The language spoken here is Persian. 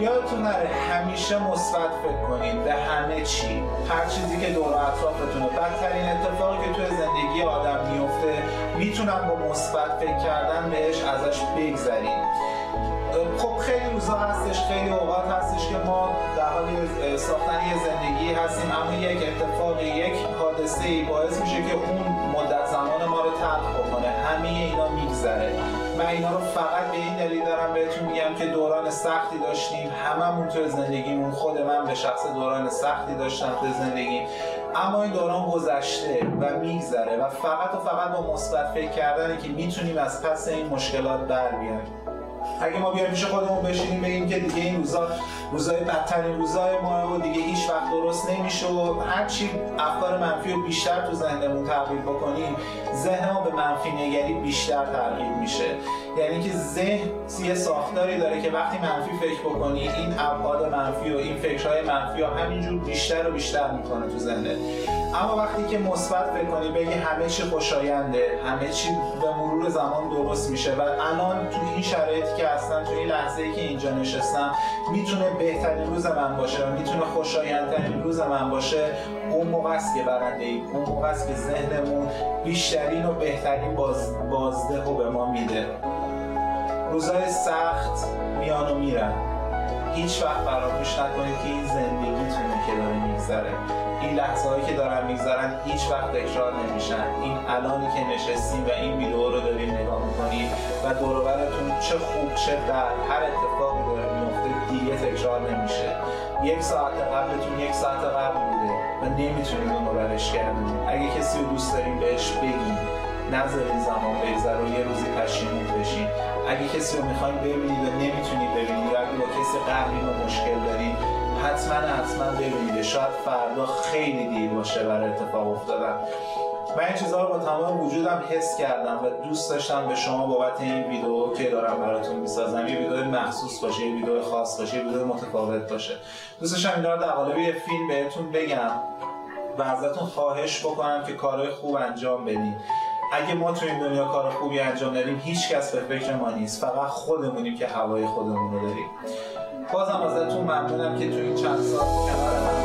یادتون نره همیشه مثبت فکر کنید به همه چی. هر چیزی که دور اطرافتونه. بدترین اتفاقی که توی زندگی آدم میفته می‌تونم با مثبت فکر کردن بهش ازش بگذریم. خب خیلی روزا هستش خیلی اوقات هستش که ما در حال ساختن یه زندگی هستیم اما یک اتفاق یک حادثه ای باعث میشه که اون مدت زمان ما رو تلخ بکنه. همه اینا میگذره. من اینا رو فقط به این دلیل دارم بهتون میگم که دوران سختی داشتیم. هممون تو زندگیمون خود من به شخص دوران سختی داشتم تو زندگی. اما این دوران گذشته و میگذره و فقط و فقط با مثبت فکر کردنه که می‌تونیم از پس این مشکلات بر بیایم اگه ما بیایم پیش خودمون بشینیم بگیم که دیگه این روزا روزای بدترین روزای ما و دیگه هیچ وقت درست نمیشه و هر چی افکار منفی رو بیشتر تو ذهنمون تغییر بکنیم ذهن ما به منفی نگری بیشتر تغییر میشه. یعنی که ذهن یه ساختاری داره که وقتی منفی فکر بکنی این ابعاد منفی و این فکرهای منفی ها همینجور بیشتر و بیشتر می‌کنه تو ذهنت. اما وقتی که مثبت فکر کنی بگی همه چی خوشاینده همه چی به مرور زمان درست میشه و الان تو این شرایطی که هستن تو این لحظه ای که اینجا نشستم می‌تونه بهترین روز من باشه و می‌تونه خوشایندترین روز من باشه اون موقع است که برنده ای اون موقع است که ذهنمون بیشترین و بهترین باز بازده رو به ما میده. روزای سخت میان و میرن. هیچ وقت فراموش نکنید که این زندگیتونه که داره میگذره. این لحظه هایی که دارن میگذرن هیچ وقت تکرار نمیشن. این الانی که نشستیم و این ویدیو رو داریم نگاه می‌کنیم و دوروبرتون چه خوب چه بد هر اتفاقی داره دیگه تکرار نمیشه. یک ساعت قبلتون یک ساعت قبل بوده و نمی‌تونید رو برش اگه کسی رو دوست داریم بهش بگیم. نذارین زمان بگذر و یه روزی پشیمون بشین. اگه کسی رو می‌خوایم ببینید و نمی‌تونید ببینید یا اگه با کسی قهرین و مشکل دارید حتما حتما ببینید. شاید فردا خیلی دیر باشه برای اتفاق افتادن. من این چیزها رو با تمام وجودم حس کردم و دوست داشتم به شما بابت این ویدیو که دارم براتون می‌سازم. یه ویدیو مخصوص باشه یه ویدیو خاص باشه یه ویدیو متفاوت باشه. دوست داشتم اینا رو در قالب یه فیلم بهتون بگم و ازتون خواهش بکنم که کارهای خوب انجام بدین. اگه ما تو این دنیا کار خوبی انجام داریم هیچ کس به فکر ما نیست. فقط خودمونیم که هوای خودمون رو داریم. بازم ازتون ممنونم که تو این چند سال کنار